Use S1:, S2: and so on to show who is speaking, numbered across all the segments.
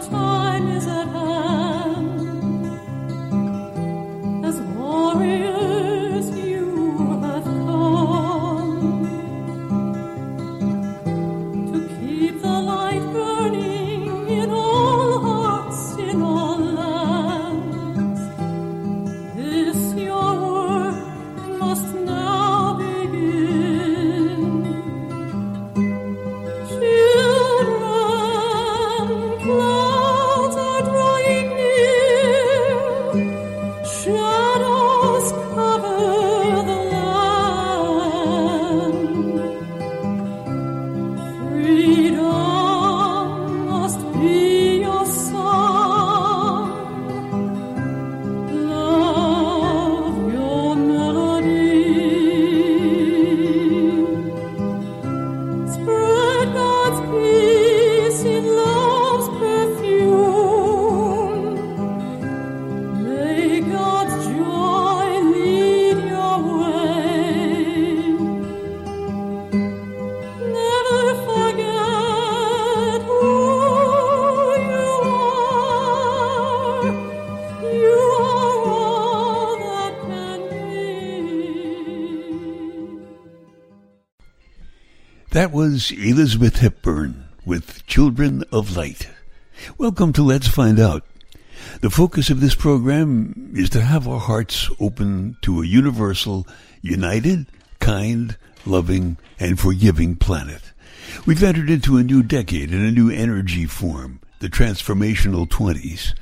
S1: That was Elizabeth Hepburn with Children of Light. Welcome to Let's Find Out. The focus of this program is to have our hearts open to a universal, united, kind, loving, and forgiving planet. We've entered into a new decade and a new energy form, the transformational 20s.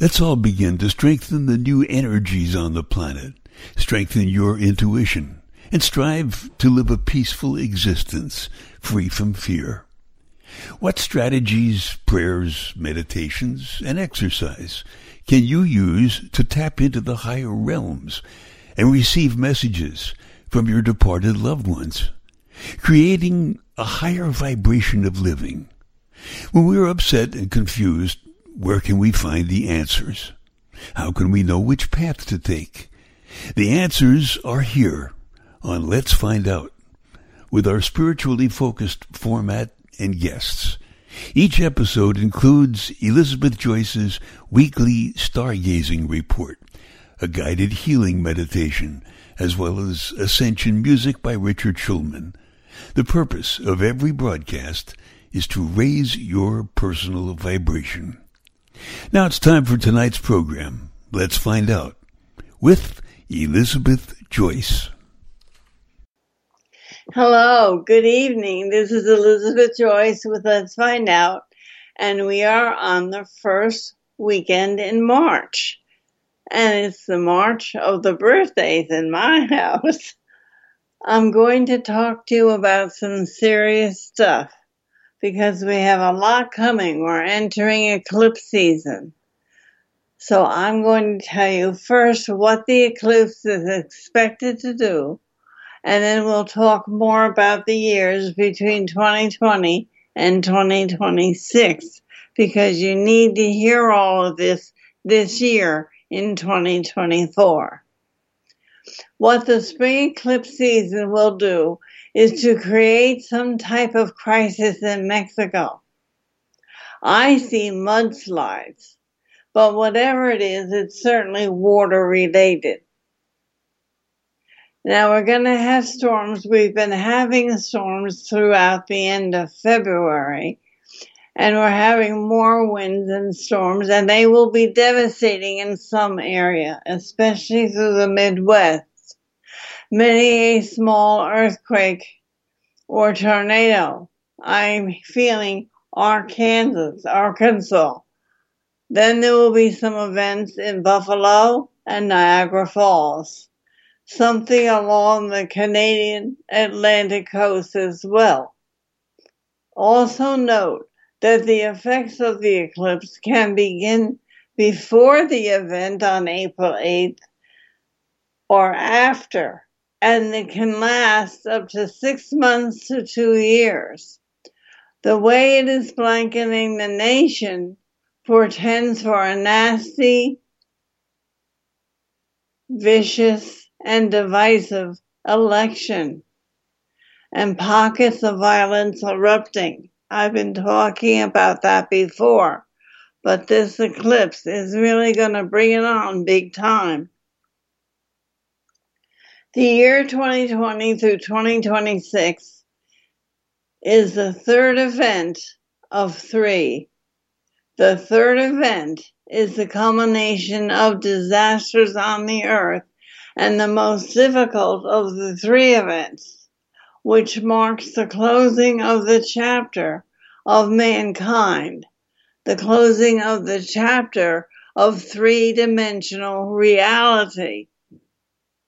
S1: Let's all begin to strengthen the new energies on the planet, strengthen your intuition, and strive to live a peaceful existence free from fear. What strategies, prayers, meditations, and exercise can you use to tap into the higher realms and receive messages from your departed loved ones, creating a higher vibration of living? When we are upset and confused, where can we find the answers? How can we know which path to take? The answers are here on Let's Find Out with our spiritually focused format and guests. Each episode includes Elizabeth Joyce's weekly stargazing report, a guided healing meditation, as well as Ascension music by Richard Schulman. The purpose of every broadcast is to raise your personal vibration. Now it's time for tonight's program. Let's find out with Elizabeth Joyce.
S2: Hello, good evening. This is Elizabeth Joyce with Let's Find Out, and we are on the first weekend in March. And it's the March of the birthdays in my house. I'm going to talk to you about some serious stuff because we have a lot coming. We're entering eclipse season. So I'm going to tell you first what the eclipse is expected to do and then we'll talk more about the years between 2020 and 2026 because you need to hear all of this this year in 2024. What the spring eclipse season will do is to create some type of crisis in Mexico. I see mudslides, but whatever it is, it's certainly water related. Now we're going to have storms. We've been having storms throughout the end of February, and we're having more winds and storms, and they will be devastating in some area, especially through the Midwest. Many a small earthquake or tornado. I'm feeling Arkansas, Arkansas. Then there will be some events in Buffalo and Niagara Falls something along the Canadian Atlantic coast as well. Also note that the effects of the eclipse can begin before the event on April 8th or after, and it can last up to six months to two years. The way it is blanketing the nation portends for a nasty, vicious, and divisive election and pockets of violence erupting. I've been talking about that before. but this eclipse is really going to bring it on big time. The year 2020 through 2026 is the third event of three. The third event is the culmination of disasters on the earth and the most difficult of the three events, which marks the closing of the chapter of mankind, the closing of the chapter of three dimensional reality.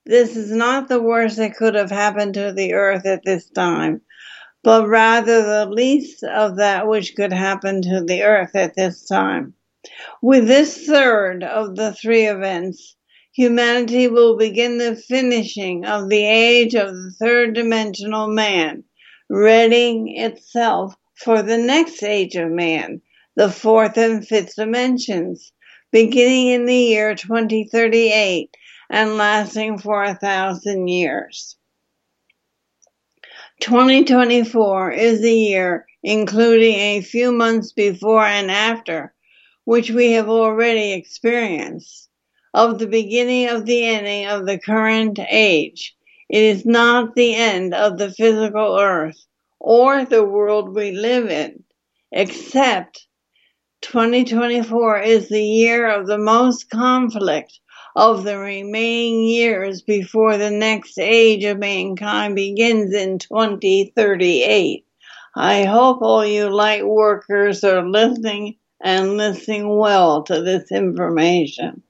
S2: This is not the worst that could have happened to the earth at this time, but rather the least of that which could happen to the earth at this time. With this third of the three events, humanity will begin the finishing of the age of the third dimensional man, readying itself for the next age of man, the fourth and fifth dimensions, beginning in the year 2038 and lasting for a thousand years. 2024 is the year, including a few months before and after, which we have already experienced of the beginning of the ending of the current age. It is not the end of the physical earth or the world we live in, except 2024 is the year of the most conflict of the remaining years before the next age of mankind begins in 2038. I hope all you light workers are listening and listening well to this information.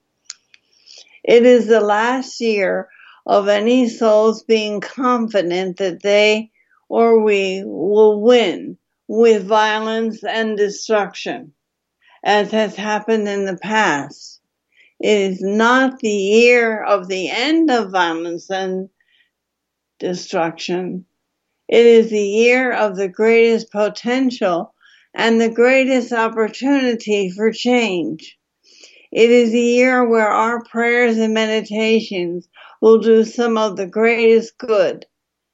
S2: It is the last year of any souls being confident that they or we will win with violence and destruction, as has happened in the past. It is not the year of the end of violence and destruction. It is the year of the greatest potential and the greatest opportunity for change. It is a year where our prayers and meditations will do some of the greatest good.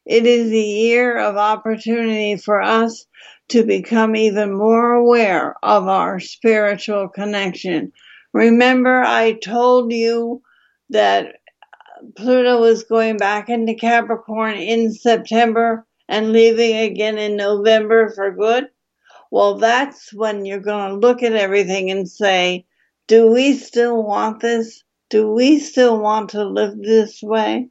S2: It is a year of opportunity for us to become even more aware of our spiritual connection. Remember, I told you that Pluto was going back into Capricorn in September and leaving again in November for good? Well, that's when you're going to look at everything and say, do we still want this? Do we still want to live this way?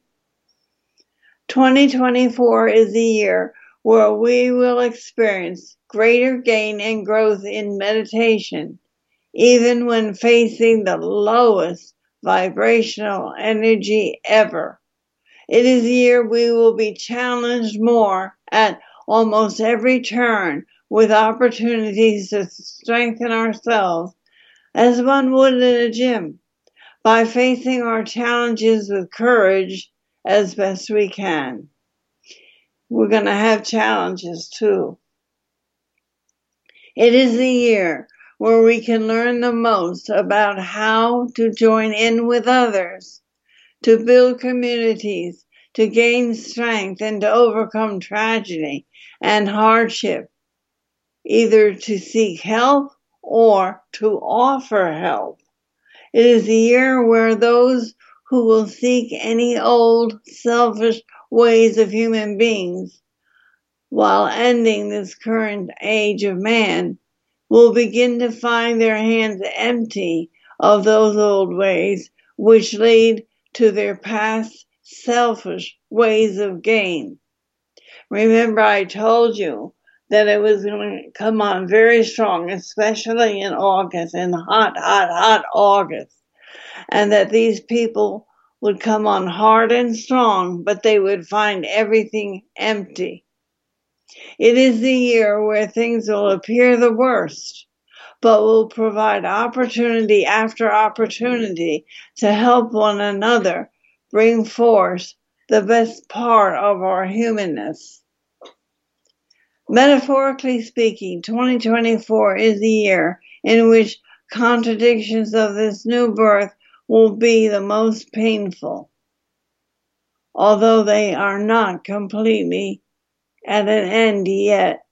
S2: 2024 is the year where we will experience greater gain and growth in meditation, even when facing the lowest vibrational energy ever. It is a year we will be challenged more at almost every turn with opportunities to strengthen ourselves as one would in a gym, by facing our challenges with courage as best we can. We're going to have challenges too. It is the year where we can learn the most about how to join in with others, to build communities, to gain strength and to overcome tragedy and hardship, either to seek help or to offer help. It is a year where those who will seek any old selfish ways of human beings while ending this current age of man will begin to find their hands empty of those old ways which lead to their past selfish ways of gain. Remember I told you that it was going to come on very strong, especially in August, in hot, hot, hot August. And that these people would come on hard and strong, but they would find everything empty. It is the year where things will appear the worst, but will provide opportunity after opportunity to help one another bring forth the best part of our humanness. Metaphorically speaking, 2024 is the year in which contradictions of this new birth will be the most painful, although they are not completely at an end yet.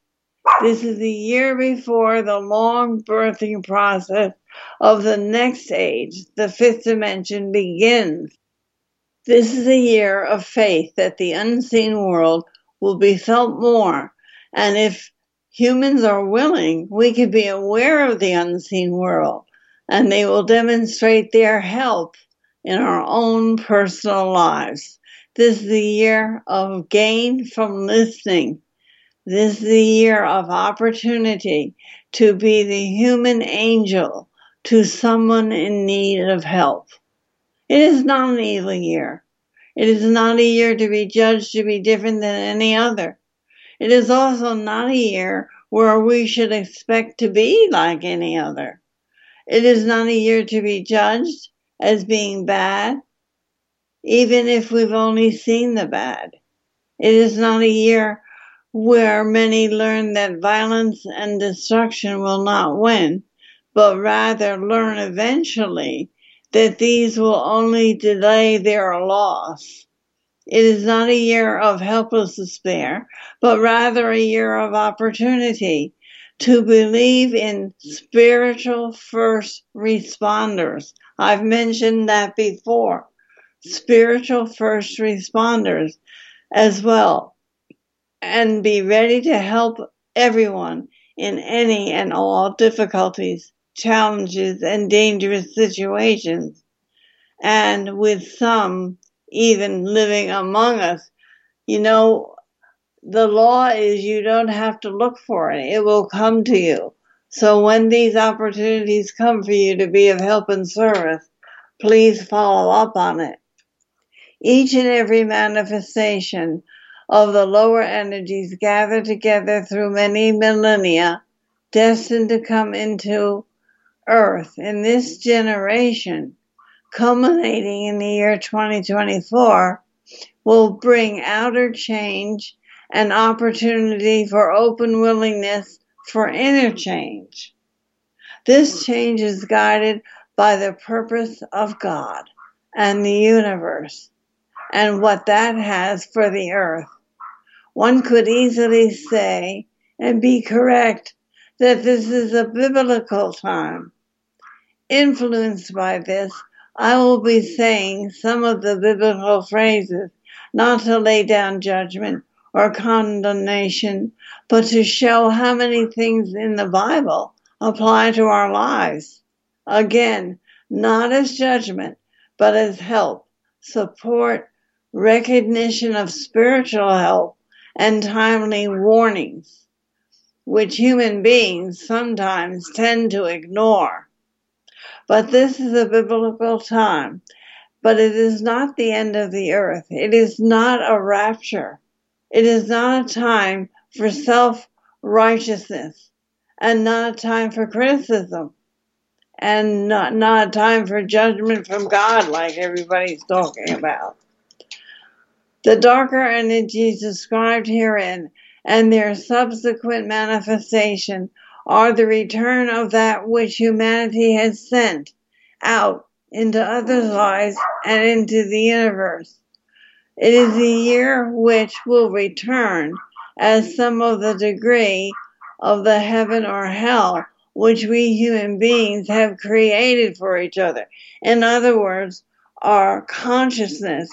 S2: This is the year before the long birthing process of the next age, the fifth dimension, begins. This is a year of faith that the unseen world will be felt more. And if humans are willing, we can be aware of the unseen world and they will demonstrate their help in our own personal lives. This is the year of gain from listening. This is the year of opportunity to be the human angel to someone in need of help. It is not an evil year. It is not a year to be judged to be different than any other. It is also not a year where we should expect to be like any other. It is not a year to be judged as being bad, even if we've only seen the bad. It is not a year where many learn that violence and destruction will not win, but rather learn eventually that these will only delay their loss. It is not a year of helpless despair, but rather a year of opportunity to believe in spiritual first responders. I've mentioned that before. Spiritual first responders as well. And be ready to help everyone in any and all difficulties challenges and dangerous situations, and with some even living among us. You know, the law is you don't have to look for it, it will come to you. So when these opportunities come for you to be of help and service, please follow up on it. Each and every manifestation of the lower energies gathered together through many millennia, destined to come into earth in this generation, culminating in the year 2024, will bring outer change and opportunity for open willingness for inner change. This change is guided by the purpose of God and the universe and what that has for the earth. One could easily say and be correct that this is a biblical time. Influenced by this, I will be saying some of the biblical phrases, not to lay down judgment or condemnation, but to show how many things in the Bible apply to our lives. Again, not as judgment, but as help, support, recognition of spiritual help, and timely warnings which human beings sometimes tend to ignore. But this is a biblical time. But it is not the end of the earth. It is not a rapture. It is not a time for self righteousness and not a time for criticism and not, not a time for judgment from God like everybody's talking about. The darker energies described herein and their subsequent manifestation are the return of that which humanity has sent out into other lives and into the universe. It is the year which will return as some of the degree of the heaven or hell which we human beings have created for each other. In other words, our consciousness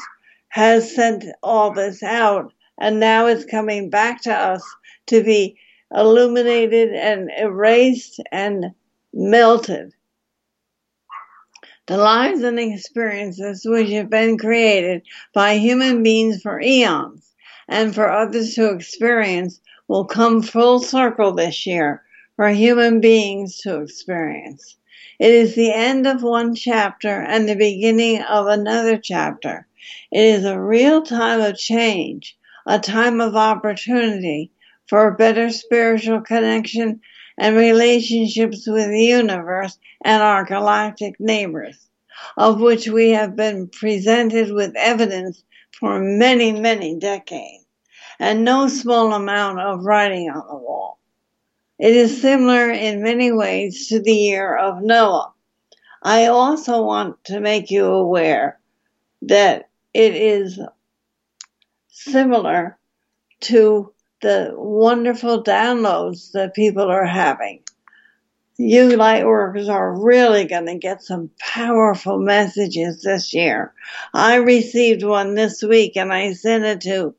S2: has sent all this out and now it's coming back to us to be illuminated and erased and melted. The lives and experiences which have been created by human beings for eons and for others to experience will come full circle this year for human beings to experience. It is the end of one chapter and the beginning of another chapter. It is a real time of change a time of opportunity for a better spiritual connection and relationships with the universe and our galactic neighbors, of which we have been presented with evidence for many, many decades, and no small amount of writing on the wall. It is similar in many ways to the year of Noah. I also want to make you aware that it is similar to the wonderful downloads that people are having. you Lightworkers are really going to get some powerful messages this year. I received one this week and I sent it to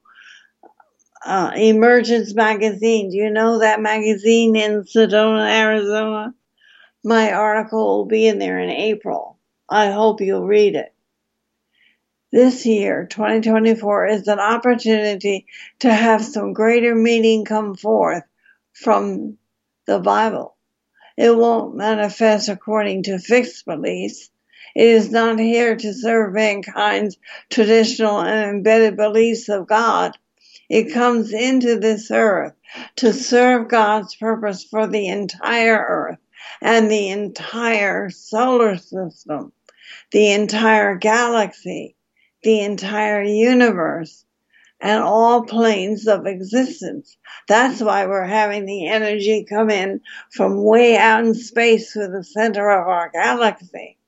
S2: uh, Emergence Magazine. Do you know that magazine in Sedona, Arizona? My article will be in there in April. I hope you'll read it. This year, 2024, is an opportunity to have some greater meaning come forth from the Bible. It won't manifest according to fixed beliefs. It is not here to serve mankind's traditional and embedded beliefs of God. It comes into this earth to serve God's purpose for the entire earth and the entire solar system, the entire galaxy, the entire universe, and all planes of existence. That's why we're having the energy come in from way out in space through the center of our galaxy.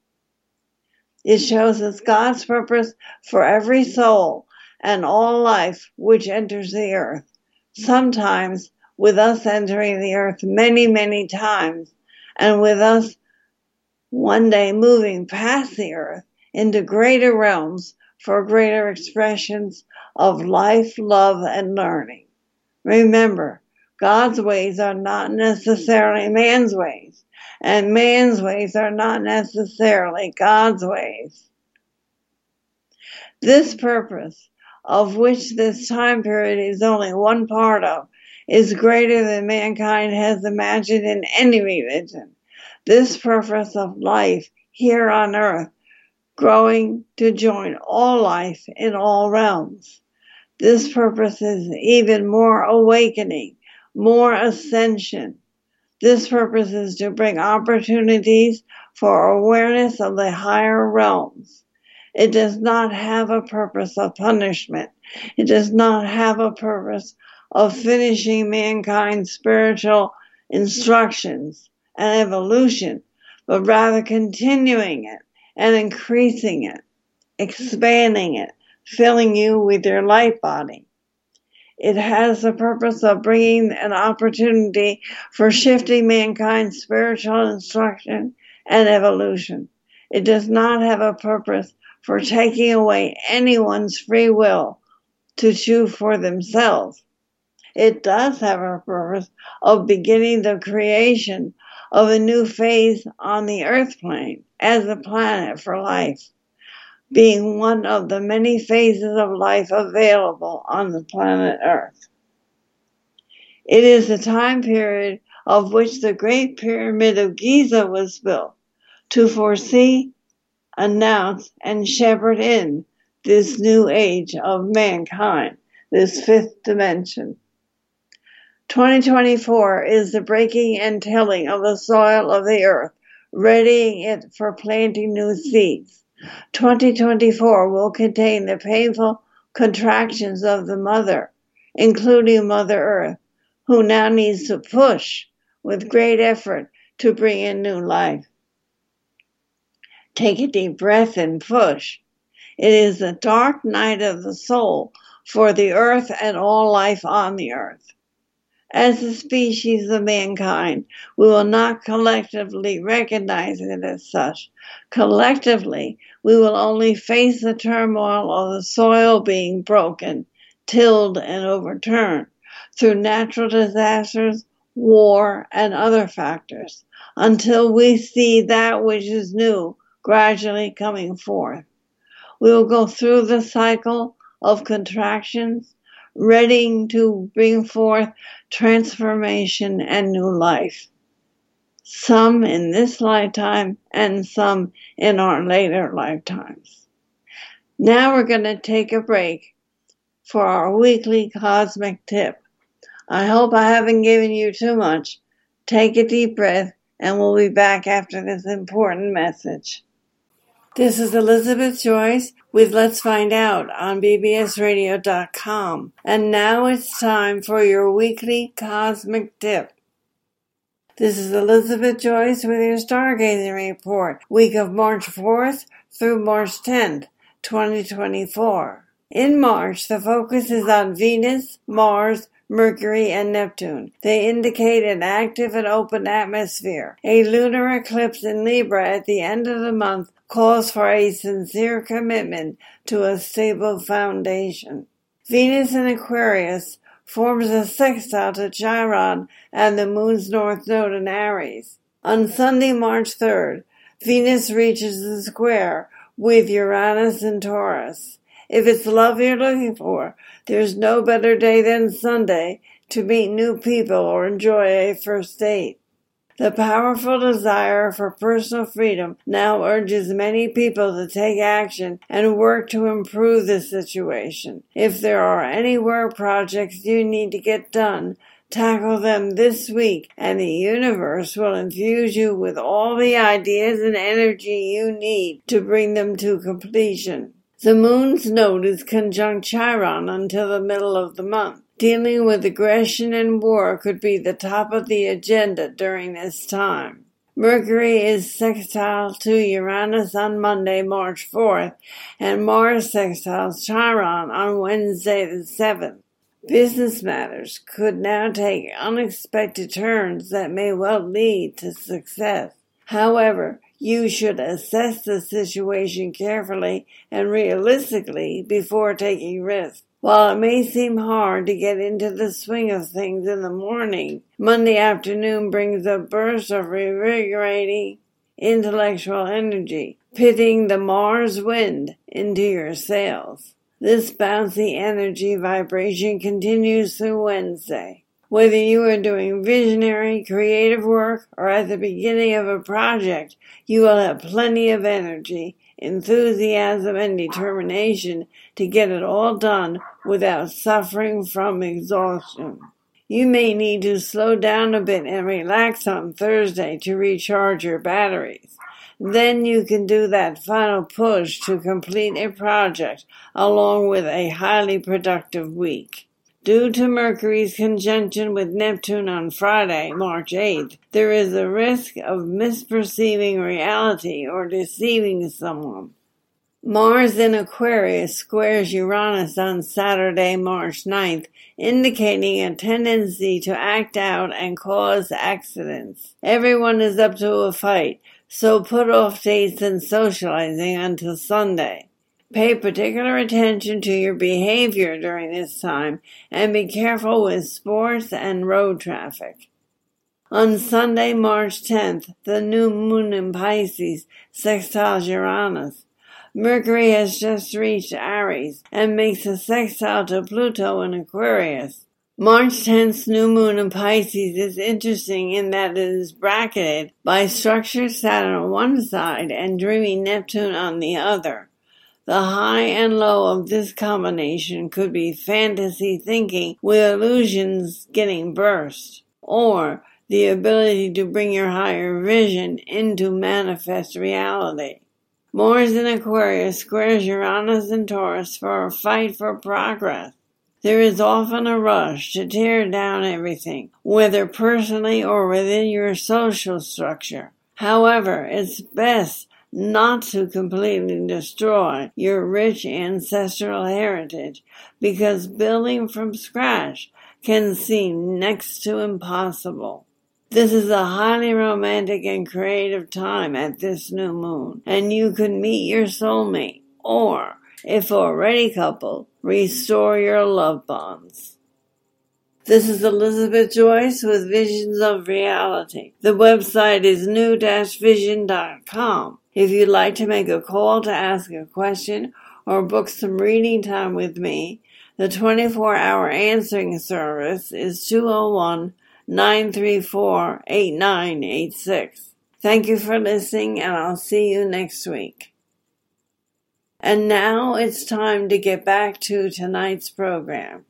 S2: It shows us God's purpose for every soul and all life which enters the earth. Sometimes with us entering the earth many, many times, and with us one day moving past the earth into greater realms for greater expressions of life, love, and learning. Remember, God's ways are not necessarily man's ways, and man's ways are not necessarily God's ways. This purpose, of which this time period is only one part of, is greater than mankind has imagined in any religion. This purpose of life here on earth, growing to join all life in all realms. This purpose is even more awakening, more ascension. This purpose is to bring opportunities for awareness of the higher realms. It does not have a purpose of punishment. It does not have a purpose of finishing mankind's spiritual instructions and evolution, but rather continuing it and increasing it, expanding it, filling you with your light body. It has the purpose of bringing an opportunity for shifting mankind's spiritual instruction and evolution. It does not have a purpose for taking away anyone's free will to choose for themselves. It does have a purpose of beginning the creation of a new phase on the earth plane as a planet for life being one of the many phases of life available on the planet Earth. It is the time period of which the Great Pyramid of Giza was built to foresee, announce, and shepherd in this new age of mankind, this fifth dimension. 2024 is the breaking and tilling of the soil of the earth, readying it for planting new seeds. 2024 will contain the painful contractions of the mother, including Mother Earth, who now needs to push with great effort to bring in new life. Take a deep breath and push. It is the dark night of the soul for the earth and all life on the earth. As a species of mankind, we will not collectively recognize it as such. Collectively, we will only face the turmoil of the soil being broken, tilled, and overturned through natural disasters, war, and other factors until we see that which is new gradually coming forth. We will go through the cycle of contractions, ready to bring forth transformation and new life. Some in this lifetime and some in our later lifetimes. Now we're going to take a break for our weekly cosmic tip. I hope I haven't given you too much. Take a deep breath and we'll be back after this important message. This is Elizabeth Joyce with Let's Find Out on bbsradio.com. And now it's time for your weekly cosmic tip. This is Elizabeth Joyce with your stargazing report, week of March 4th through March 10th, 2024. In March, the focus is on Venus, Mars, Mercury, and Neptune. They indicate an active and open atmosphere. A lunar eclipse in Libra at the end of the month calls for a sincere commitment to a stable foundation. Venus in Aquarius forms a sextile to Chiron and the moon's north node in Aries. On Sunday, March 3rd, Venus reaches the square with Uranus in Taurus. If it's love you're looking for, there's no better day than Sunday to meet new people or enjoy a first date. The powerful desire for personal freedom now urges many people to take action and work to improve the situation. If there are any work projects you need to get done, tackle them this week and the universe will infuse you with all the ideas and energy you need to bring them to completion. The moon's node is conjunct Chiron until the middle of the month. Dealing with aggression and war could be the top of the agenda during this time. Mercury is sextile to Uranus on Monday, March 4th, and Mars sextiles Chiron on Wednesday the 7th. Business matters could now take unexpected turns that may well lead to success. However, you should assess the situation carefully and realistically before taking risks. While it may seem hard to get into the swing of things in the morning, Monday afternoon brings a burst of revigorating intellectual energy, pitting the Mars wind into your sails. This bouncy energy vibration continues through Wednesday. Whether you are doing visionary, creative work or at the beginning of a project, you will have plenty of energy, enthusiasm, and determination to get it all done without suffering from exhaustion. You may need to slow down a bit and relax on Thursday to recharge your batteries. Then you can do that final push to complete a project along with a highly productive week. Due to Mercury's conjunction with Neptune on Friday, March 8th, there is a risk of misperceiving reality or deceiving someone. Mars in Aquarius squares Uranus on Saturday, March 9th, indicating a tendency to act out and cause accidents. Everyone is up to a fight, so put off dates and socializing until Sunday. Pay particular attention to your behavior during this time and be careful with sports and road traffic. On Sunday, March 10th, the new moon in Pisces sextiles Uranus. Mercury has just reached Aries and makes a sextile to Pluto in Aquarius. March 10th's new moon in Pisces is interesting in that it is bracketed by structured Saturn on one side and dreamy Neptune on the other. The high and low of this combination could be fantasy thinking with illusions getting burst, or the ability to bring your higher vision into manifest reality. Mars in Aquarius squares Uranus and Taurus for a fight for progress. There is often a rush to tear down everything, whether personally or within your social structure. However, it's best not to completely destroy your rich ancestral heritage because building from scratch can seem next to impossible. This is a highly romantic and creative time at this new moon, and you could meet your soulmate, or, if already coupled, restore your love bonds. This is Elizabeth Joyce with Visions of Reality. The website is new-vision.com. If you'd like to make a call to ask a question or book some reading time with me, the 24 hour answering service is 201 934 8986. Thank you for listening, and I'll see you next week. And now it's time to get back to tonight's program.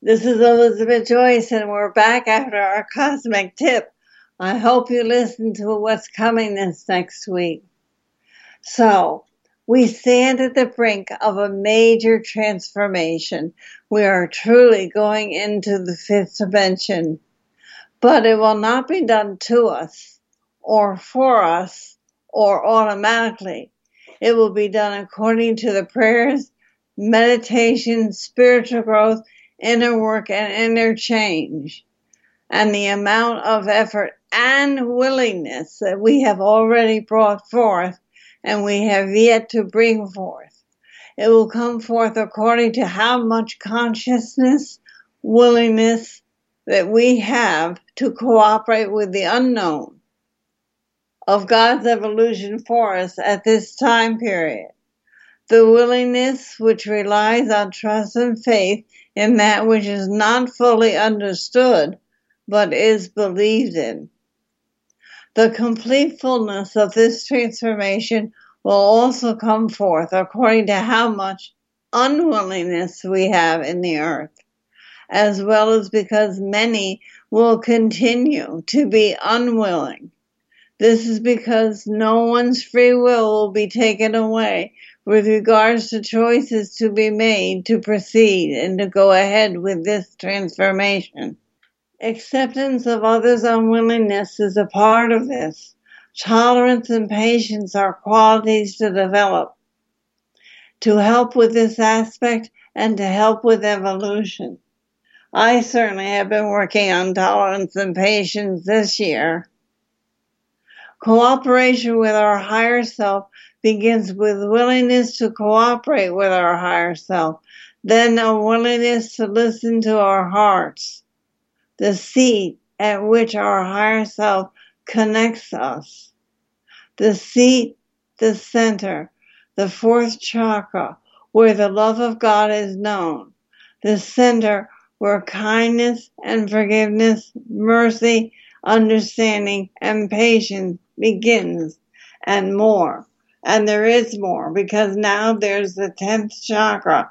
S2: This is Elizabeth Joyce, and we're back after our cosmic tip. I hope you listen to what's coming this next week. So, we stand at the brink of a major transformation. We are truly going into the fifth dimension, but it will not be done to us or for us or automatically. It will be done according to the prayers, meditation, spiritual growth, inner work and inner change, and the amount of effort and willingness that we have already brought forth and we have yet to bring forth. It will come forth according to how much consciousness, willingness that we have to cooperate with the unknown of God's evolution for us at this time period. The willingness which relies on trust and faith in that which is not fully understood but is believed in. The complete fullness of this transformation will also come forth according to how much unwillingness we have in the earth, as well as because many will continue to be unwilling. This is because no one's free will will be taken away with regards to choices to be made to proceed and to go ahead with this transformation. Acceptance of others' unwillingness is a part of this. Tolerance and patience are qualities to develop to help with this aspect and to help with evolution. I certainly have been working on tolerance and patience this year. Cooperation with our higher self begins with willingness to cooperate with our higher self, then a willingness to listen to our hearts, the seat at which our higher self connects us. The seat, the center, the fourth chakra, where the love of God is known. The center where kindness and forgiveness, mercy, understanding, and patience begins, and more. And there is more because now there's the 10th chakra.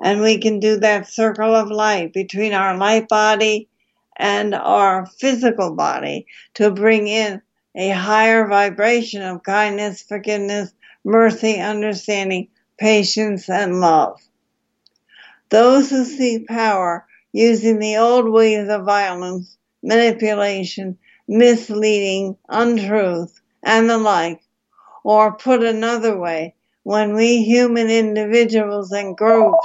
S2: And we can do that circle of light between our light body and our physical body to bring in a higher vibration of kindness, forgiveness, mercy, understanding, patience, and love. Those who seek power using the old ways of violence, manipulation, misleading, untruth, and the like or put another way, when we human individuals and groups,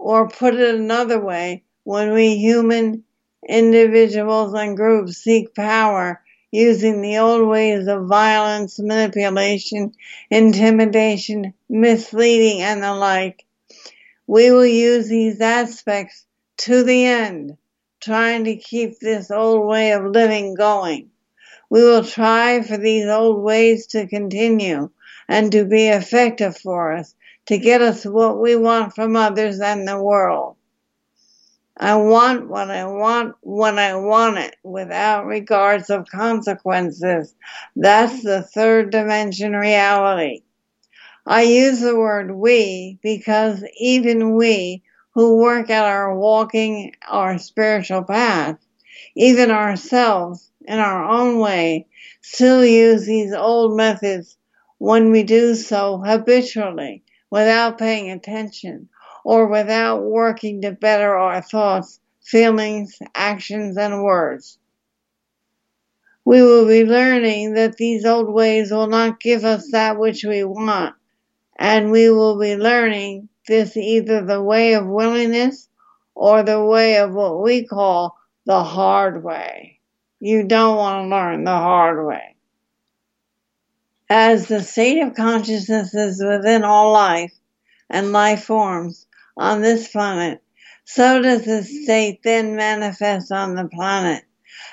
S2: or put it another way, when we human individuals and groups seek power using the old ways of violence, manipulation, intimidation, misleading, and the like, we will use these aspects to the end, trying to keep this old way of living going. We will try for these old ways to continue and to be effective for us, to get us what we want from others and the world. I want what I want when I want it without regards of consequences. That's the third dimension reality. I use the word we because even we who work at our walking our spiritual path, even ourselves, in our own way, still use these old methods when we do so habitually without paying attention or without working to better our thoughts, feelings, actions, and words. We will be learning that these old ways will not give us that which we want, and we will be learning this either the way of willingness or the way of what we call the hard way. You don't want to learn the hard way. As the state of consciousness is within all life and life forms on this planet, so does the state then manifest on the planet.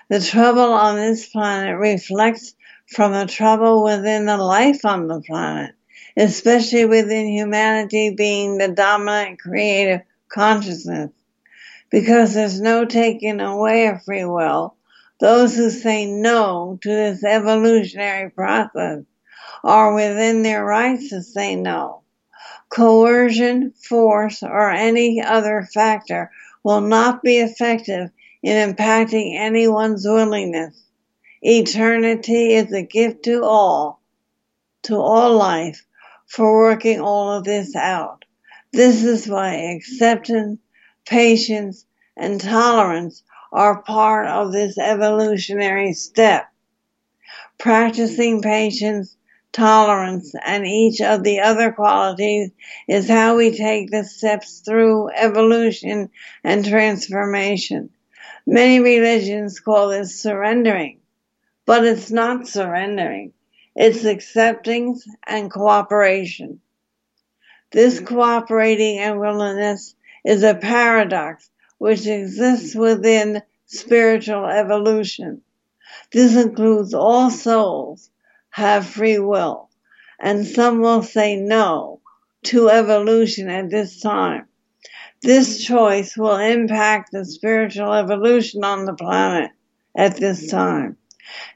S2: The trouble on this planet reflects from the trouble within the life on the planet, especially within humanity being the dominant creative consciousness. Because there's no taking away of free will, those who say no to this evolutionary process are within their rights to say no. Coercion, force, or any other factor will not be effective in impacting anyone's willingness. Eternity is a gift to all, to all life, for working all of this out. This is why acceptance, patience, and tolerance are part of this evolutionary step. Practicing patience, tolerance, and each of the other qualities is how we take the steps through evolution and transformation. Many religions call this surrendering, but it's not surrendering. It's acceptance and cooperation. This mm-hmm. cooperating and willingness is a paradox which exists within spiritual evolution. This includes all souls have free will, and some will say no to evolution at this time. This choice will impact the spiritual evolution on the planet at this time.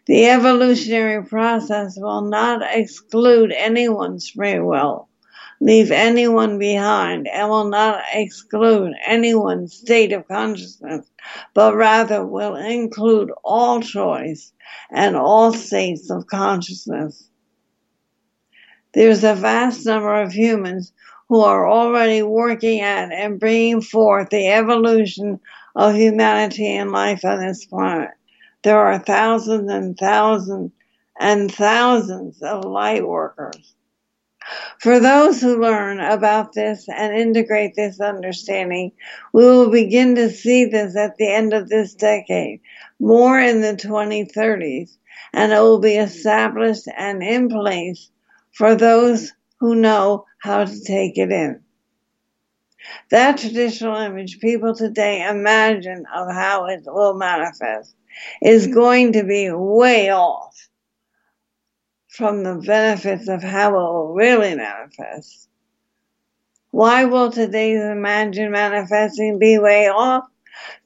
S2: The evolutionary process will not exclude anyone's free will leave anyone behind and will not exclude anyone's state of consciousness, but rather will include all choice and all states of consciousness. There's a vast number of humans who are already working at and bringing forth the evolution of humanity and life on this planet. There are thousands and thousands and thousands of light workers for those who learn about this and integrate this understanding, we will begin to see this at the end of this decade, more in the 2030s, and it will be established and in place for those who know how to take it in. That traditional image people today imagine of how it will manifest is going to be way off from the benefits of how it will really manifest. Why will today's imagined manifesting be way off?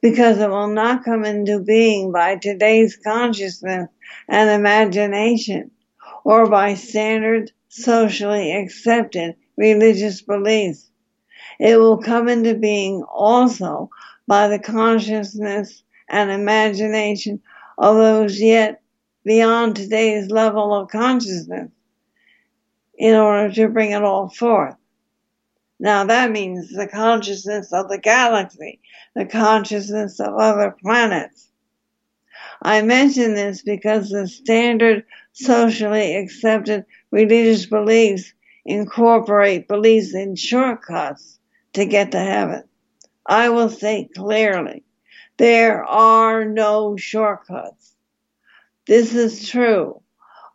S2: Because it will not come into being by today's consciousness and imagination or by standard socially accepted religious beliefs. It will come into being also by the consciousness and imagination of those yet beyond today's level of consciousness in order to bring it all forth. Now that means the consciousness of the galaxy, the consciousness of other planets. I mention this because the standard socially accepted religious beliefs incorporate beliefs in shortcuts to get to heaven. I will say clearly, there are no shortcuts. This is true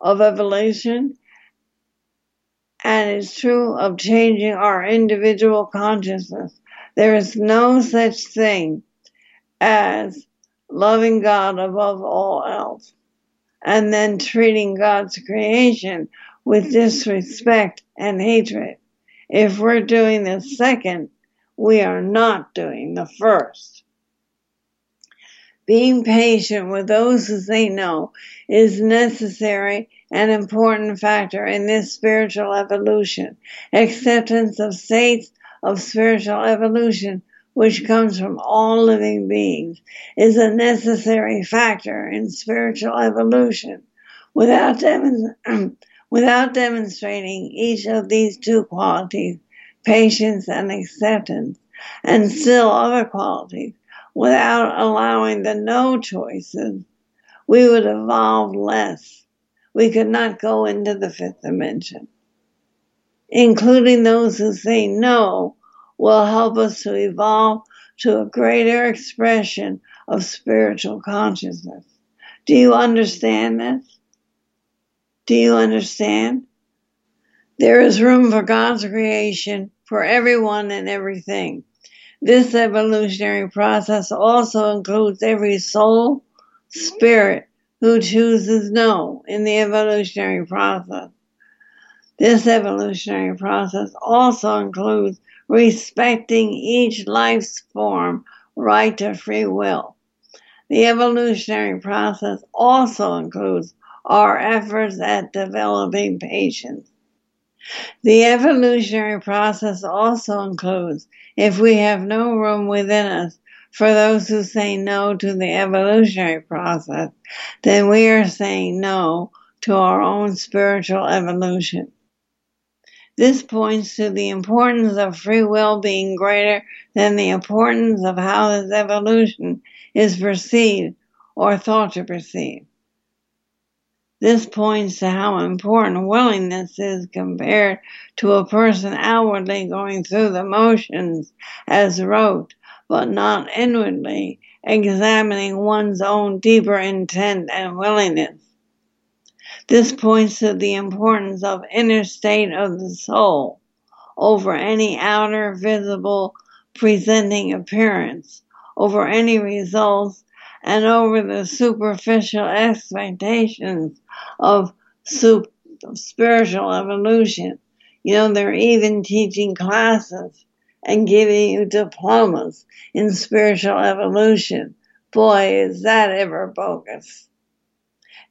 S2: of evolution and it's true of changing our individual consciousness. There is no such thing as loving God above all else and then treating God's creation with disrespect and hatred. If we're doing the second, we are not doing the first. Being patient with those who say no is necessary and important factor in this spiritual evolution. Acceptance of states of spiritual evolution, which comes from all living beings, is a necessary factor in spiritual evolution. Without, dem- without demonstrating each of these two qualities, patience and acceptance, and still other qualities, without allowing the no choices, we would evolve less. We could not go into the fifth dimension. Including those who say no will help us to evolve to a greater expression of spiritual consciousness. Do you understand this? Do you understand? There is room for God's creation for everyone and everything. This evolutionary process also includes every soul, spirit who chooses no in the evolutionary process. This evolutionary process also includes respecting each life's form right to free will. The evolutionary process also includes our efforts at developing patience. The evolutionary process also includes if we have no room within us for those who say no to the evolutionary process, then we are saying no to our own spiritual evolution. This points to the importance of free will being greater than the importance of how this evolution is perceived or thought to perceive. This points to how important willingness is compared to a person outwardly going through the motions as rote, but not inwardly examining one's own deeper intent and willingness. This points to the importance of inner state of the soul over any outer visible presenting appearance, over any results, and over the superficial expectations of spiritual evolution. You know, they're even teaching classes and giving you diplomas in spiritual evolution. Boy, is that ever bogus.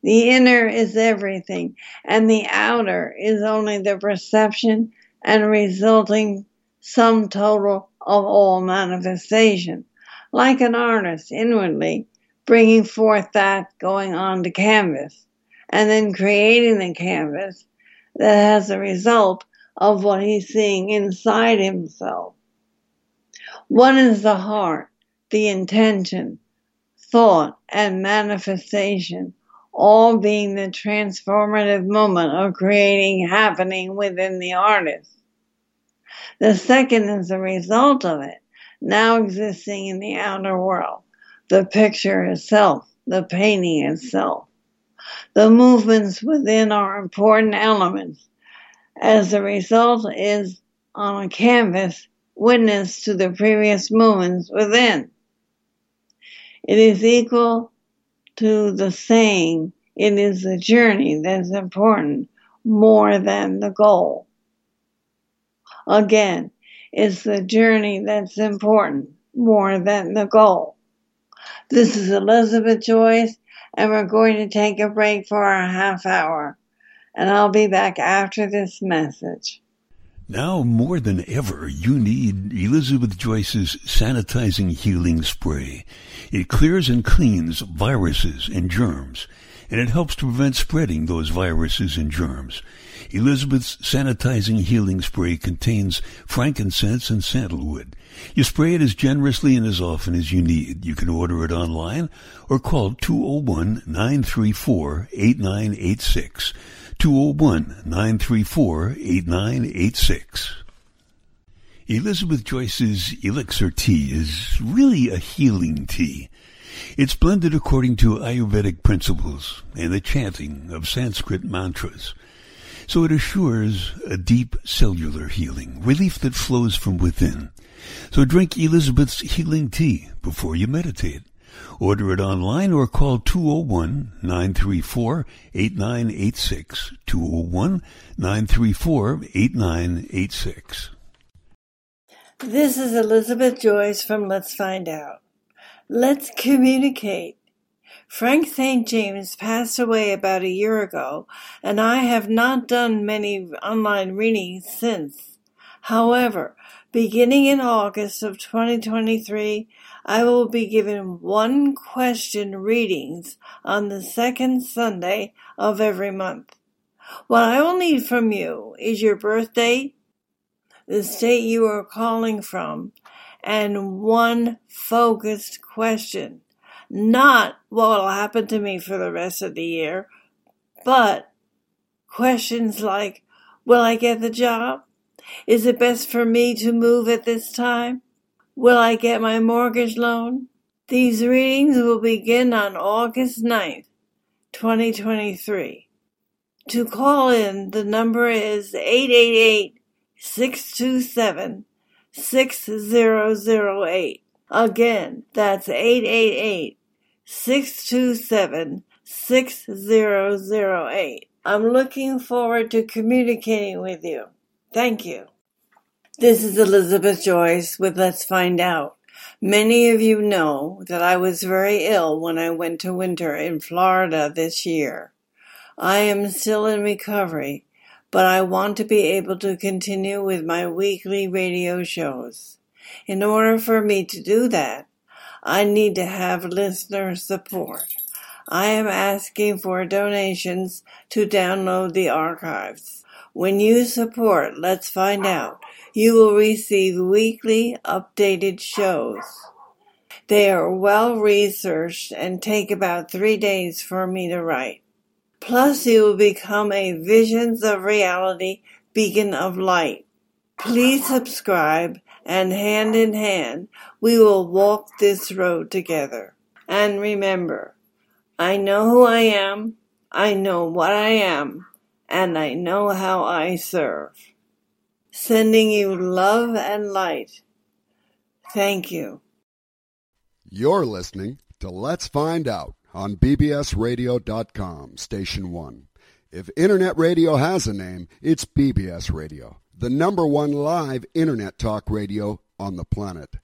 S2: The inner is everything, and the outer is only the perception and resulting sum total of all manifestation. Like an artist inwardly bringing forth that going on to canvas and then creating the canvas that has the result of what he's seeing inside himself. One is the heart, the intention, thought, and manifestation, all being the transformative moment of creating happening within the artist. The second is the result of it, now existing in the outer world, the picture itself, the painting itself. The movements within are important elements, as the result is on a canvas witness to the previous movements within. It is equal to the saying, it is the journey that's important more than the goal. Again, it's the journey that's important more than the goal. This is Elizabeth Joyce, and we're going to take a break for a half hour. And I'll be back after this message.
S1: Now more than ever, you need Elizabeth Joyce's sanitizing healing spray. It clears and cleans viruses and germs, and it helps to prevent spreading those viruses and germs. Elizabeth's sanitizing healing spray contains frankincense and sandalwood. You spray it as generously and as often as you need. You can order it online or call 201-934-8986. 201-934-8986. Elizabeth Joyce's Elixir tea is really a healing tea. It's blended according to Ayurvedic principles and the chanting of Sanskrit mantras. So it assures a deep cellular healing, relief that flows from within. So drink Elizabeth's healing tea before you meditate. Order it online or call 201-934-8986. 201-934-8986.
S2: This is Elizabeth Joyce from Let's Find Out. Let's communicate. Frank St. James passed away about a year ago, and I have not done many online readings since. However, beginning in August of 2023, I will be giving one question readings on the second Sunday of every month. What I will need from you is your birth date, the state you are calling from, and one focused question. Not what will happen to me for the rest of the year, but questions like, will I get the job? Is it best for me to move at this time? Will I get my mortgage loan? These readings will begin on August 9th, 2023. To call in, the number is 888 627 6008. Again, that's 888 627 6008. I'm looking forward to communicating with you. Thank you. This is Elizabeth Joyce with Let's Find Out. Many of you know that I was very ill when I went to winter in Florida this year. I am still in recovery, but I want to be able to continue with my weekly radio shows. In order for me to do that, I need to have listener support. I am asking for donations to download the archives. When you support Let's Find Out, you will receive weekly updated shows. They are well researched and take about three days for me to write. Plus, you will become a Visions of Reality beacon of light. Please subscribe and hand in hand, we will walk this road together. And remember, I know who I am, I know what I am, and I know how I serve. Sending you love and light. Thank you.
S3: You're listening to Let's Find Out on bbsradio.com, Station 1. If Internet radio has a name, it's BBS Radio, the number one live Internet talk radio on the planet.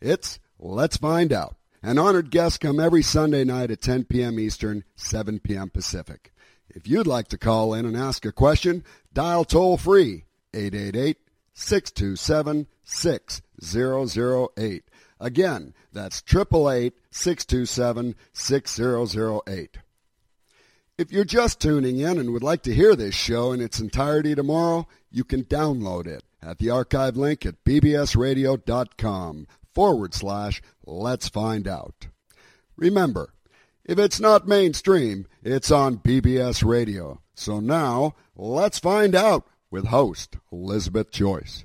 S3: It's Let's Find Out. An honored guest come every Sunday night at 10 p.m. Eastern, 7 p.m. Pacific. If you'd like to call in and ask a question, dial toll free 888 627 6008. Again, that's 888 627 6008. If you're just tuning in and would like to hear this show in its entirety tomorrow, you can download it at the archive link at bbsradio.com forward slash let's find out. Remember, if it's not mainstream, it's on BBS Radio. So now, let's find out with host Elizabeth Joyce.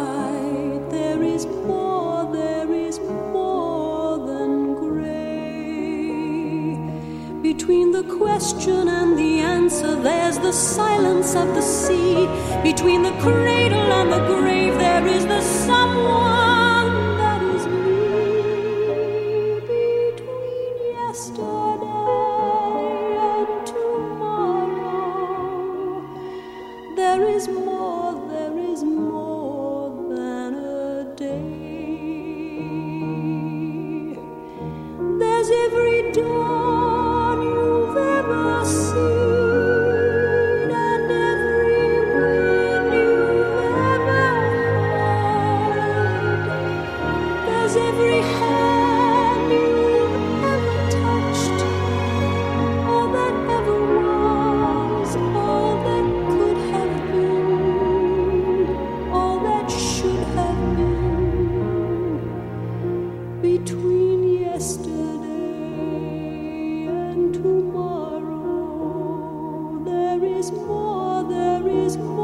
S4: Between the question and the answer, there's the silence of the sea. Between the cradle and the grave, there is the someone more, there is more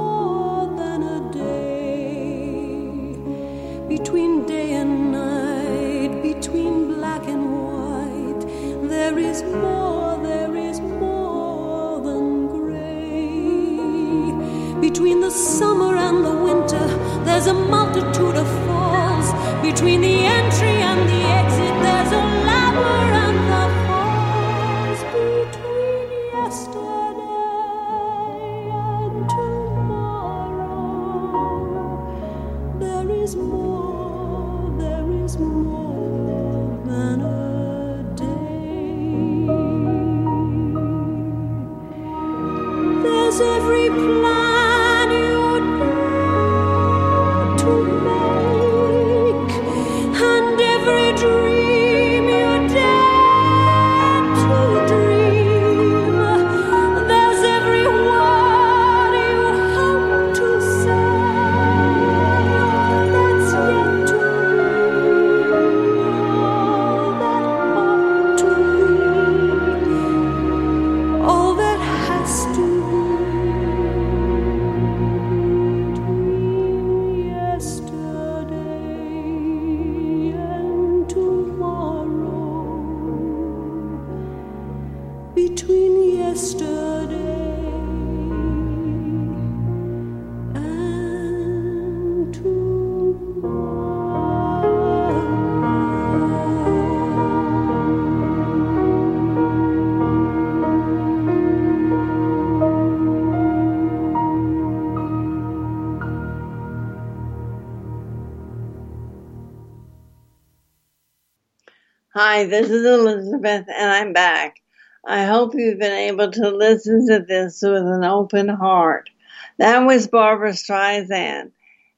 S2: Hi, this is Elizabeth, and I'm back. I hope you've been able to listen to this with an open heart. That was Barbra Streisand.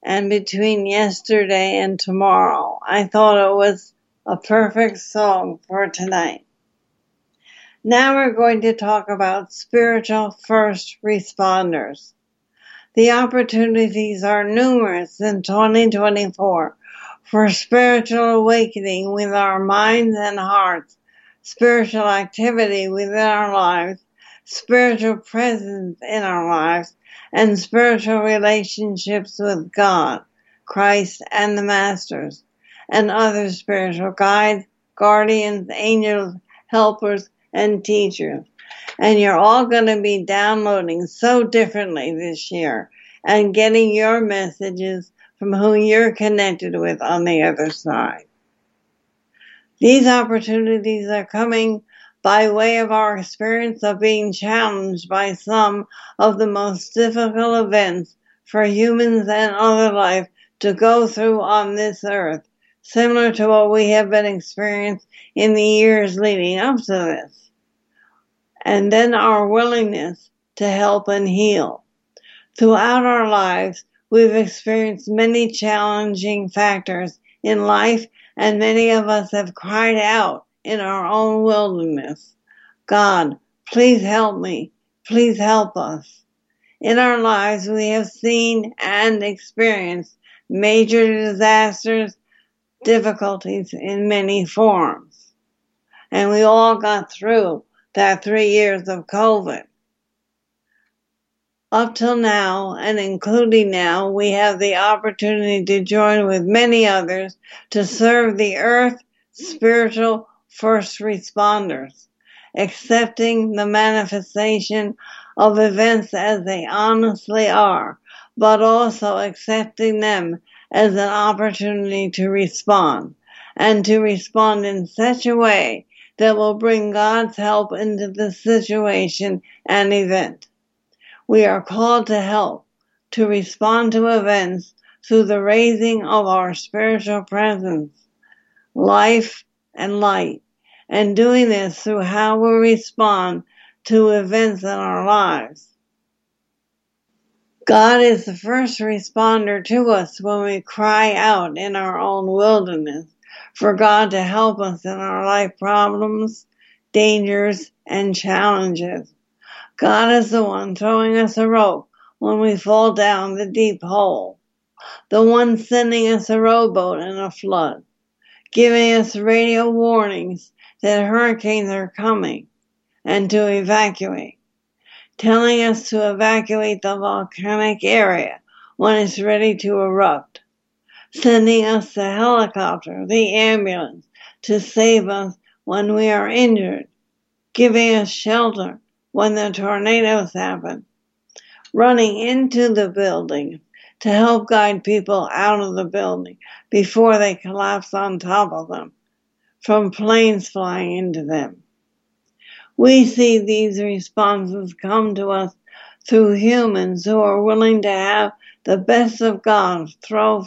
S2: And between yesterday and tomorrow, I thought it was a perfect song for tonight. Now we're going to talk about spiritual first responders. The opportunities are numerous in 2024 for spiritual awakening with our minds and hearts, spiritual activity within our lives, spiritual presence in our lives, and spiritual relationships with God, Christ, and the Masters, and other spiritual guides, guardians, angels, helpers, and teachers. And you're all going to be downloading so differently this year and getting your messages from who you're connected with on the other side. These opportunities are coming by way of our experience of being challenged by some of the most difficult events for humans and other life to go through on this earth, similar to what we have been experiencing in the years leading up to this. And then our willingness to help and heal. Throughout our lives, we've experienced many challenging factors in life, and many of us have cried out in our own wilderness. God, please help me. Please help us. In our lives, we have seen and experienced major disasters, difficulties in many forms. And we all got through that three years of COVID. Up till now, and including now, we have the opportunity to join with many others to serve the earth, spiritual, first responders, accepting the manifestation of events as they honestly are, but also accepting them as an opportunity to respond and to respond in such a way that will bring God's help into the situation and event. We are called to help, to respond to events through the raising of our spiritual presence, life, and light, and doing this through how we respond to events in our lives. God is the first responder to us when we cry out in our own wilderness for God to help us in our life problems, dangers, and challenges. God is the one throwing us a rope when we fall down the deep hole, the one sending us a rowboat in a flood, giving us radio warnings that hurricanes are coming and to evacuate, telling us to evacuate the volcanic area when it's ready to erupt, sending us the helicopter, the ambulance to save us when we are injured, giving us shelter when the tornadoes happen, running into the building to help guide people out of the building before they collapse on top of them from planes flying into them. We see these responses come to us through humans who are willing to have the best of God throw,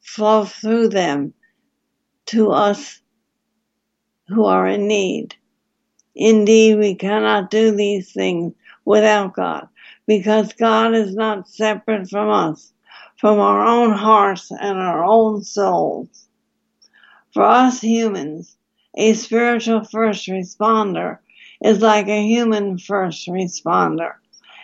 S2: flow through them to us who are in need. Indeed, we cannot do these things without God because God is not separate from us from our own hearts and our own souls. For us humans, a spiritual first responder is like a human first responder,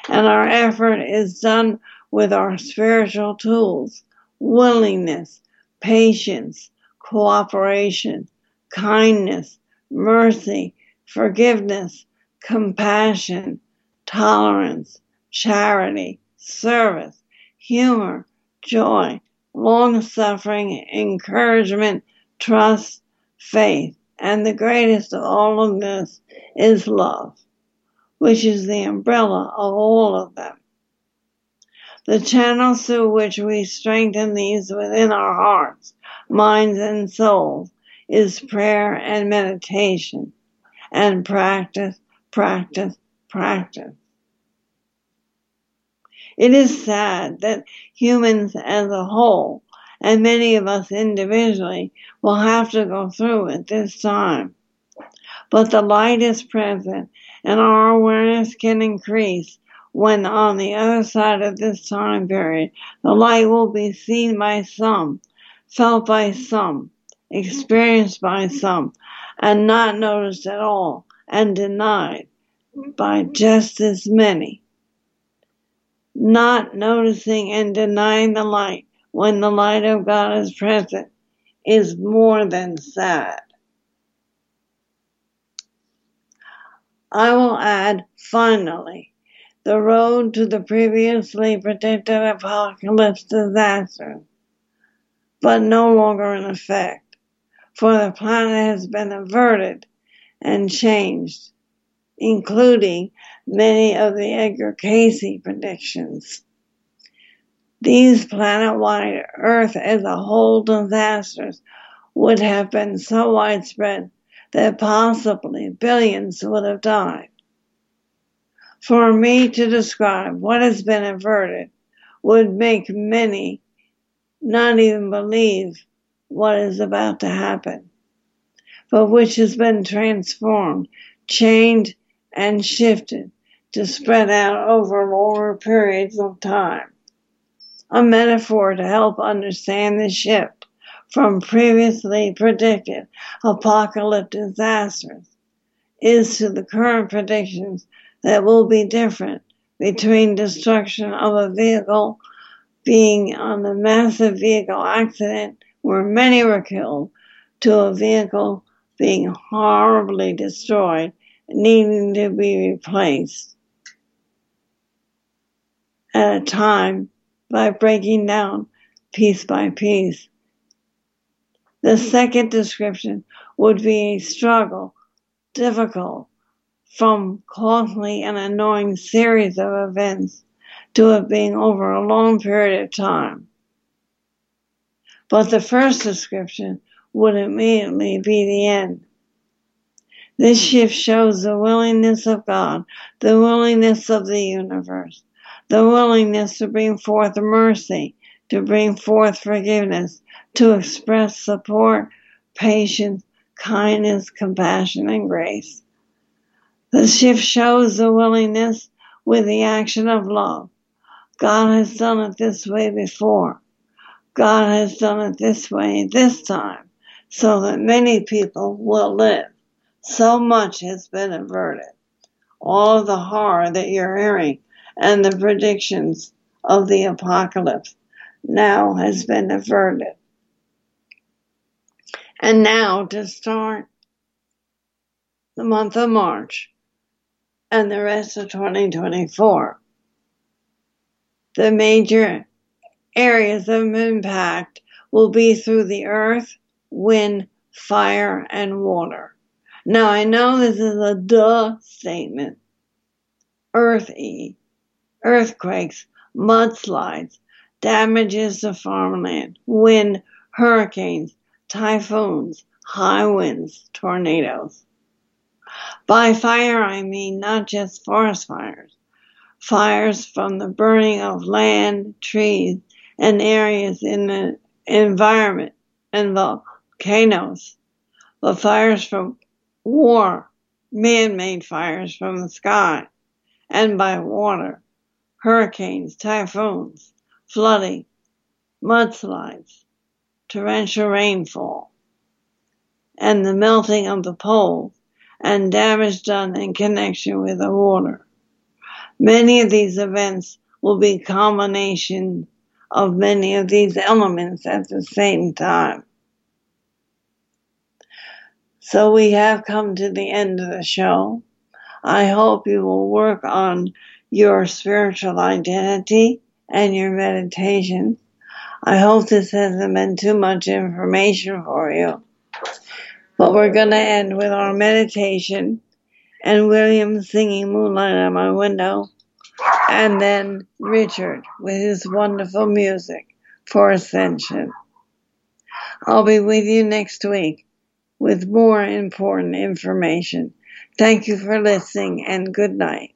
S2: and our effort is done with our spiritual tools, willingness, patience, cooperation, kindness, mercy, forgiveness, compassion, tolerance, charity, service, humor, joy, long suffering, encouragement, trust, faith, and the greatest of all of this is love, which is the umbrella of all of them. The channels through which we strengthen these within our hearts, minds, and souls is prayer and meditation, and practice, practice, practice. It is sad that humans as a whole, and many of us individually, will have to go through it this time. But the light is present, and our awareness can increase when on the other side of this time period, the light will be seen by some, felt by some, experienced by some, and not noticed at all, and denied by mm-hmm. just as many. Not noticing and denying the light when the light of God is present is more than sad. I will add, finally, the road to the previously predicted apocalypse disaster, but no longer in effect, for the planet has been averted and changed, including many of the Edgar Cayce predictions. These planet-wide Earth as a whole disasters would have been so widespread that possibly billions would have died. For me to describe what has been averted would make many not even believe what is about to happen, but which has been transformed, changed, and shifted to spread out over longer periods of time. A metaphor to help understand the shift from previously predicted apocalyptic disasters is to the current predictions that will be different between destruction of a vehicle being on a massive vehicle accident where many were killed to a vehicle being horribly destroyed needing to be replaced at a time by breaking down piece by piece. The second description would be a struggle, difficult, from costly and annoying series of events to it being over a long period of time. But the first description would immediately be the end. This shift shows the willingness of God, the willingness of the universe, the willingness to bring forth mercy, to bring forth forgiveness, to express support, patience, kindness, compassion, and grace. The shift shows the willingness with the action of love. God has done it this way before. God has done it this way this time so that many people will live. So much has been averted. All the horror that you're hearing and the predictions of the apocalypse now has been averted. And now to start the month of March and the rest of 2024. The major areas of impact will be through the earth, wind, fire, and water. Now I know this is a duh statement. Earthy, earthquakes, mudslides, damages to farmland, wind, hurricanes, typhoons, high winds, tornadoes. By fire, I mean not just forest fires, fires from the burning of land, trees, and areas in the environment and volcanoes, The fires from war, man-made fires from the sky and by water, hurricanes, typhoons, flooding, mudslides, torrential rainfall, and the melting of the poles and damage done in connection with the water. Many of these events will be combination of many of these elements at the same time. So we have come to the end of the show. I hope you will work on your spiritual identity and your meditation. I hope this hasn't been too much information for you. But we're going to end with our meditation and William singing Moonlight on My Window, and then Richard with his wonderful music for Ascension. I'll be with you next week with more important information. Thank you for listening and good night.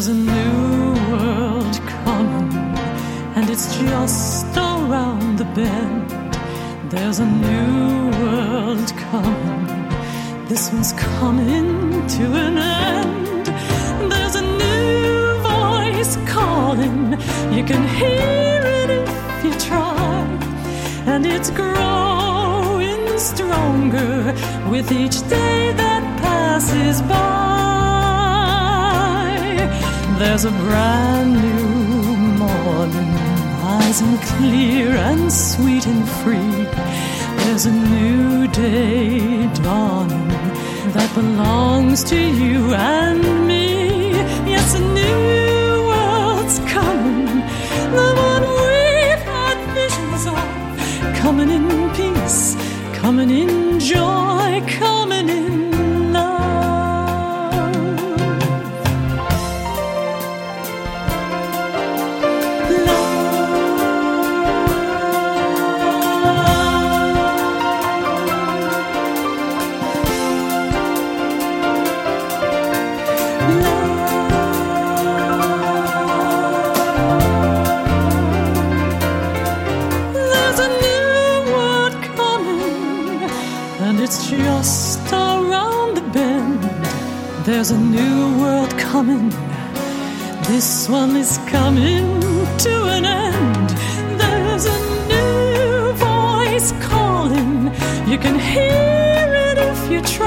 S4: There's a new world coming, and it's just around the bend. There's a new world coming. This one's coming to an end. There's a new voice calling. You can hear it if you try. And it's growing stronger with each day that passes by. There's a brand new morning, rising clear and sweet and free. There's a new day dawning that belongs to you and me. Yes, a new world's coming, the one we've had visions of, coming in peace, coming in joy, coming A new world coming. This one is coming to an end. There's a new voice calling. You can hear it if you try,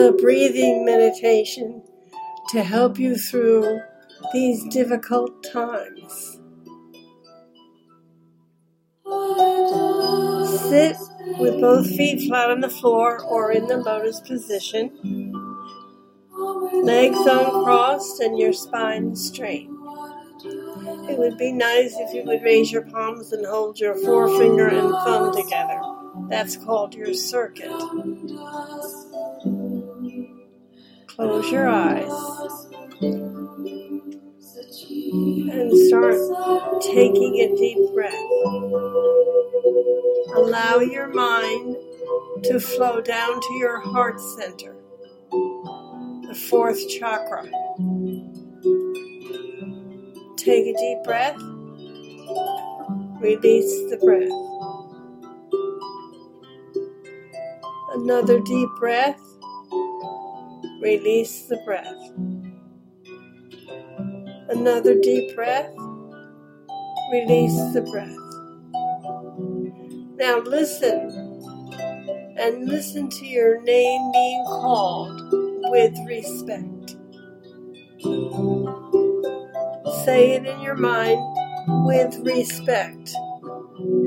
S4: a
S5: breathing meditation to help you through these difficult times. Sit with both feet flat on the floor or in the lotus position, legs uncrossed and your spine straight. It would be nice if you would raise your palms and hold your forefinger and thumb together. That's called your circuit. Close your eyes and start taking a deep breath. Allow your mind to flow down to your heart center, the fourth chakra. Take a deep breath, release the breath. Another deep breath, release the breath. Another deep breath. Release the breath. Now listen and listen to your name being called with respect. Say it in your mind with respect.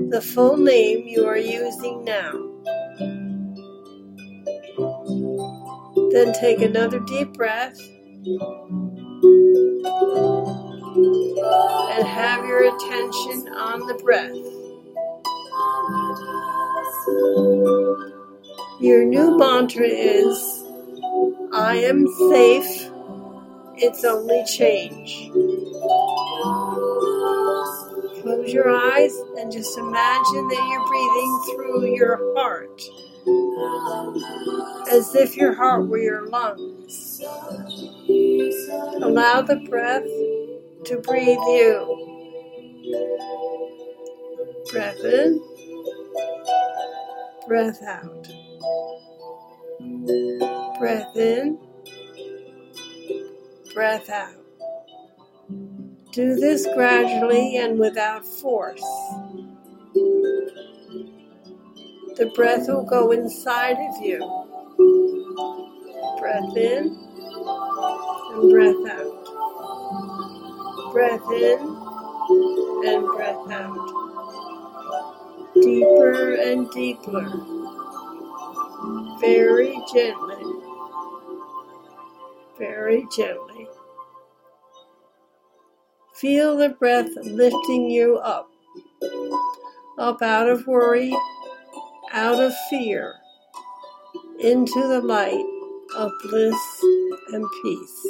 S5: The full name you are using now. Then take another deep breath and have your attention on the breath. Your new mantra is I am safe, it's only change. Close your eyes and just imagine that you're breathing through your heart as if your heart were your lungs. Allow the breath to breathe you. Breath in, breath out. Breath in, breath out. Do this gradually and without force. The breath will go inside of you. Breath in and breath out. Breath in and breath out. Deeper and deeper. Very gently. Very gently. Feel the breath lifting you up. Up out of worry, out of fear, into the light of bliss and peace.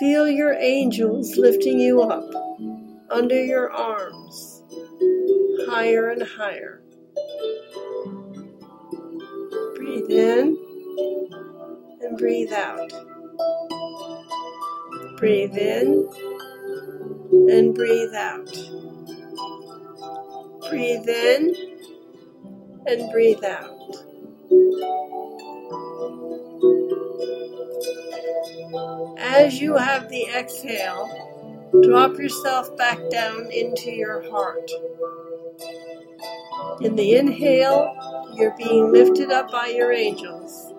S5: Feel your angels lifting you up under your arms, higher and higher. Breathe in and breathe out. Breathe in and breathe out. Breathe in and breathe out. As you have the exhale, drop yourself back down into your heart. In the inhale, you're being lifted up by your angels.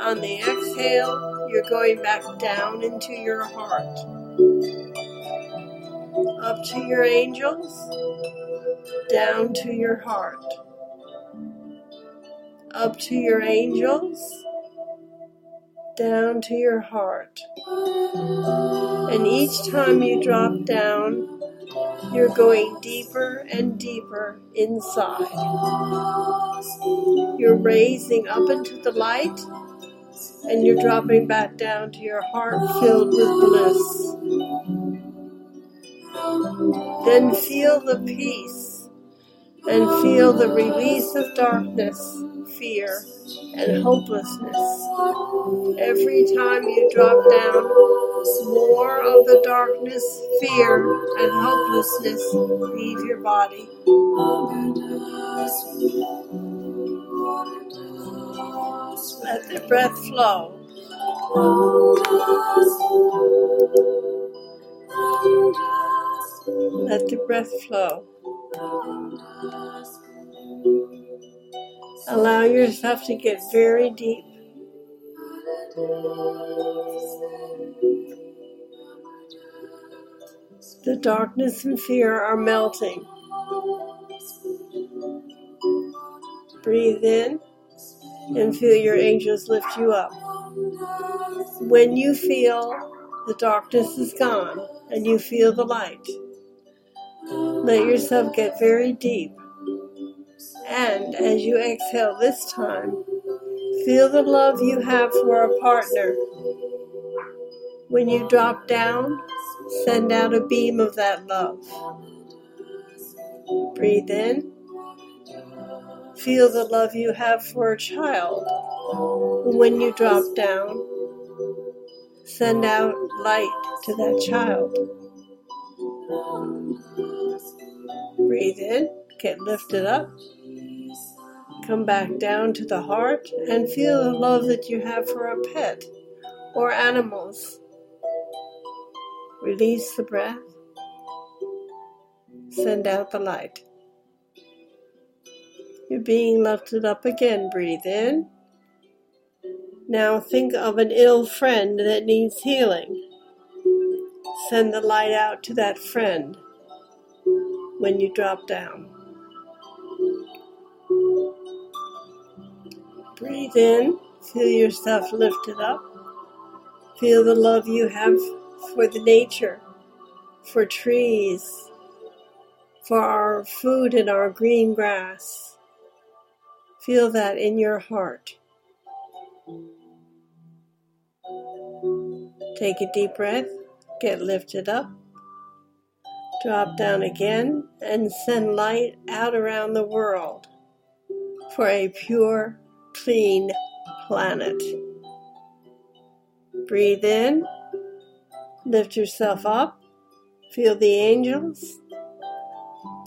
S5: On the exhale, you're going back down into your heart. Up to your angels, down to your heart. Up to your angels, down to your heart. And each time you drop down, you're going deeper and deeper inside. You're raising up into the light, and you're dropping back down to your heart filled with bliss. Then feel the peace and feel the release of darkness, fear, and hopelessness. Every time you drop down, more of the darkness, fear, and hopelessness leave your body. Let the breath flow. Let the breath flow.
S2: Allow yourself to get very deep. The darkness and fear are melting. Breathe in and feel your angels lift you up. When you feel the darkness is gone and you feel the light, let yourself get very deep. And as you exhale this time, feel the love you have for a partner. When you drop down, send out a beam of that love. Breathe in. Feel the love you have for a child. When you drop down, send out light to that child. Breathe in, get lifted up. Come back down to the heart and feel the love that you have for a pet or animals. Release the breath. Send out the light. You're being lifted up again. Breathe in. Now think of an ill friend that needs healing. Send the light out to that friend when you drop down. Breathe in, feel yourself lifted up. Feel the love you have for the nature, for trees, for our food and our green grass. Feel that in your heart. Take a deep breath, get lifted up, drop down again, and send light out around the world for a pure, clean planet. Breathe in, lift yourself up, feel the angels,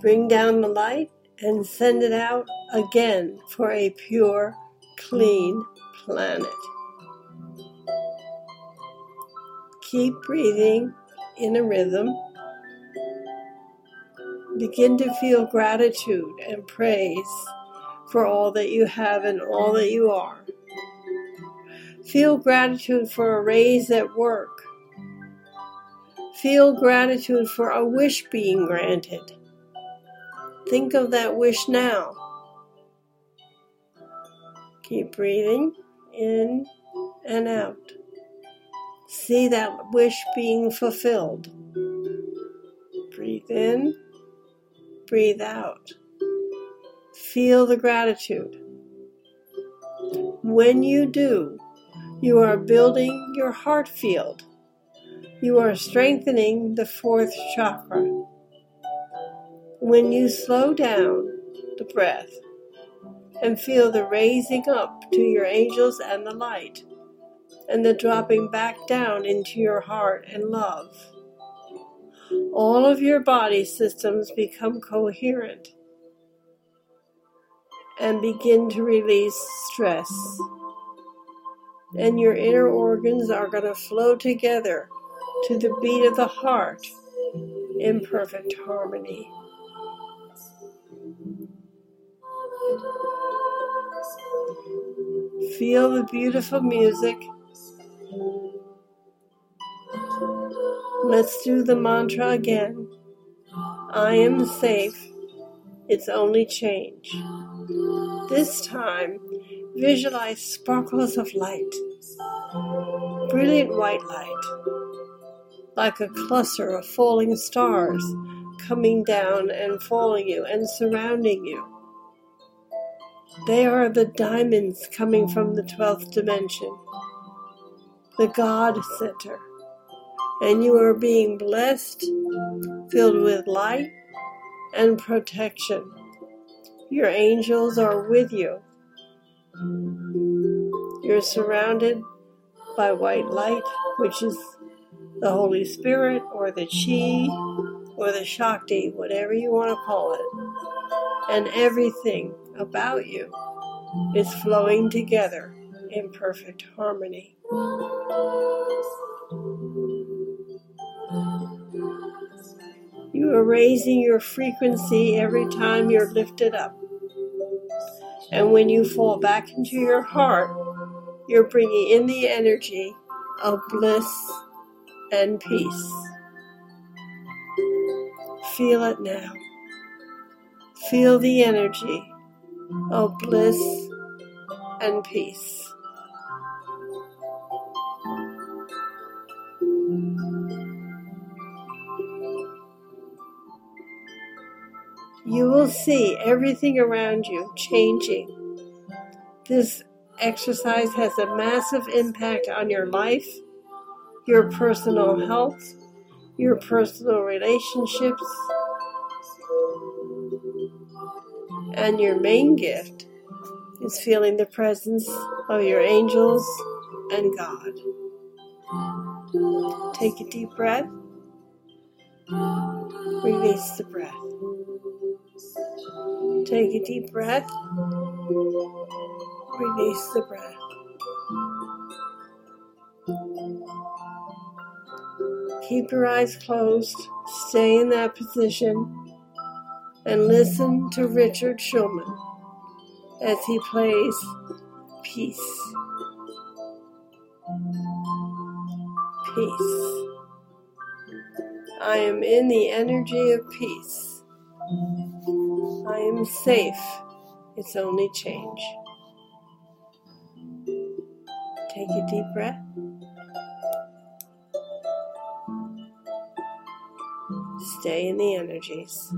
S2: bring down the light, and send it out again for a pure, clean planet. Keep breathing in a rhythm. Begin to feel gratitude and praise for all that you have and all that you are. Feel gratitude for a raise at work. Feel gratitude for a wish being granted. Think of that wish now. Keep breathing in and out. See that wish being fulfilled. Breathe in, breathe out. Feel the gratitude. When you do, you are building your heart field. You are strengthening the fourth chakra. When you slow down the breath and feel the raising up to your angels and the light, and the dropping back down into your heart and love, all of your body systems become coherent and begin to release stress. And your inner organs are going to flow together to the beat of the heart in perfect harmony. Feel the beautiful music. Let's do the mantra again. I am safe. It's only change. This time, visualize sparkles of light, brilliant white light, like a cluster of falling stars coming down and falling you and surrounding you. They are the diamonds coming from the 12th dimension, the God Center. And you are being blessed, filled with light and protection. Your angels are with you. You're surrounded by white light, which is the Holy Spirit or the Chi or the Shakti, whatever you want to call it. And everything about you is flowing together in perfect harmony. You are raising your frequency every time you're lifted up. And when you fall back into your heart, you're bringing in the energy of bliss and peace. Feel it now. Feel the energy of bliss and peace. You will see everything around you changing. This exercise has a massive impact on your life, your personal health, your personal relationships, and your main gift is feeling the presence of your angels and God. Take a deep breath. Release the breath. Take a deep breath. Release the breath. Keep your eyes closed. Stay in that position and listen to Richard Shulman as he plays Peace. Peace. I am in the energy of peace. I am safe. It's only change. Take a deep breath. Stay in the energies.